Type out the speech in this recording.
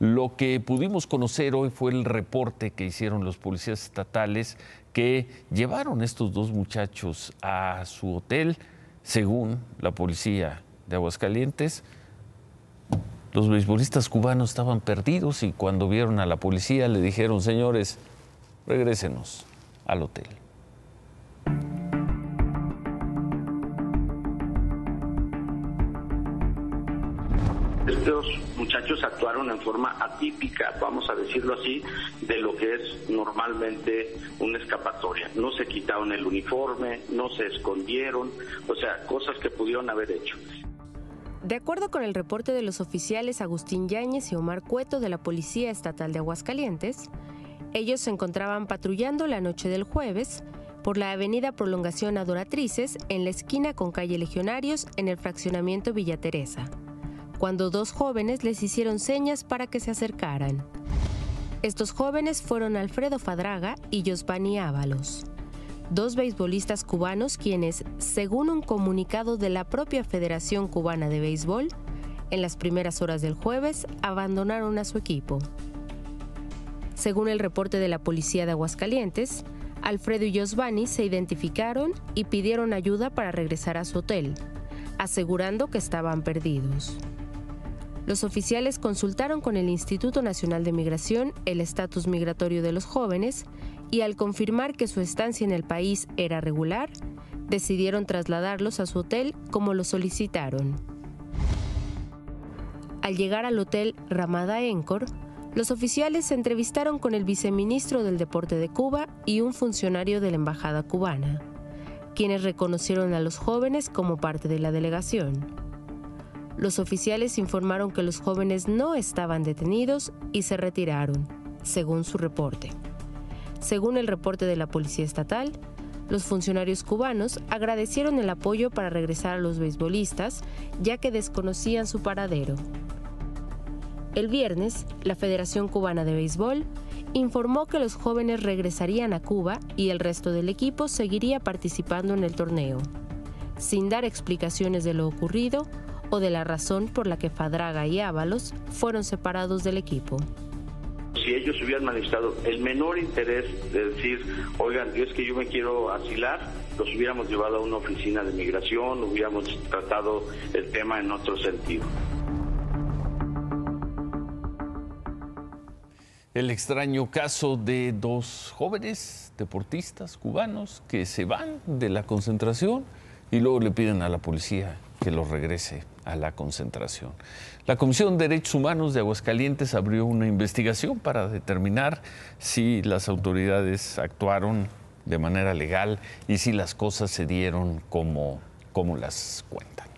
Lo que pudimos conocer hoy fue el reporte que hicieron los policías estatales que llevaron estos dos muchachos a su hotel, según la policía de Aguascalientes. Los beisbolistas cubanos estaban perdidos y cuando vieron a la policía le dijeron, señores, regrésenos al hotel. Estos muchachos actuaron en forma atípica, vamos a decirlo así, de lo que es normalmente una escapatoria. No se quitaron el uniforme, no se escondieron, o sea, cosas que pudieron haber hecho. De acuerdo con el reporte de los oficiales Agustín Yáñez y Omar Cueto de la Policía Estatal de Aguascalientes, ellos se encontraban patrullando la noche del jueves por la avenida Prolongación Adoratrices en la esquina con calle Legionarios en el fraccionamiento Villa Teresa, cuando dos jóvenes les hicieron señas para que se acercaran. Estos jóvenes fueron Alfredo Fadraga y Josvani Ábalos dos beisbolistas cubanos quienes, según un comunicado de la propia Federación Cubana de Béisbol, en las primeras horas del jueves abandonaron a su equipo. Según el reporte de la policía de Aguascalientes, Alfredo y Josvani se identificaron y pidieron ayuda para regresar a su hotel, asegurando que estaban perdidos. Los oficiales consultaron con el Instituto Nacional de Migración el estatus migratorio de los jóvenes y al confirmar que su estancia en el país era regular, decidieron trasladarlos a su hotel como lo solicitaron. Al llegar al hotel Ramada Encor, los oficiales se entrevistaron con el viceministro del Deporte de Cuba y un funcionario de la Embajada cubana, quienes reconocieron a los jóvenes como parte de la delegación. Los oficiales informaron que los jóvenes no estaban detenidos y se retiraron, según su reporte. Según el reporte de la Policía Estatal, los funcionarios cubanos agradecieron el apoyo para regresar a los beisbolistas, ya que desconocían su paradero. El viernes, la Federación Cubana de Béisbol informó que los jóvenes regresarían a Cuba y el resto del equipo seguiría participando en el torneo, sin dar explicaciones de lo ocurrido o de la razón por la que Fadraga y Ábalos fueron separados del equipo si ellos hubieran manifestado el menor interés de decir, oigan, es que yo me quiero asilar, los hubiéramos llevado a una oficina de migración, hubiéramos tratado el tema en otro sentido. El extraño caso de dos jóvenes deportistas cubanos que se van de la concentración y luego le piden a la policía que los regrese a la concentración. La Comisión de Derechos Humanos de Aguascalientes abrió una investigación para determinar si las autoridades actuaron de manera legal y si las cosas se dieron como, como las cuentan.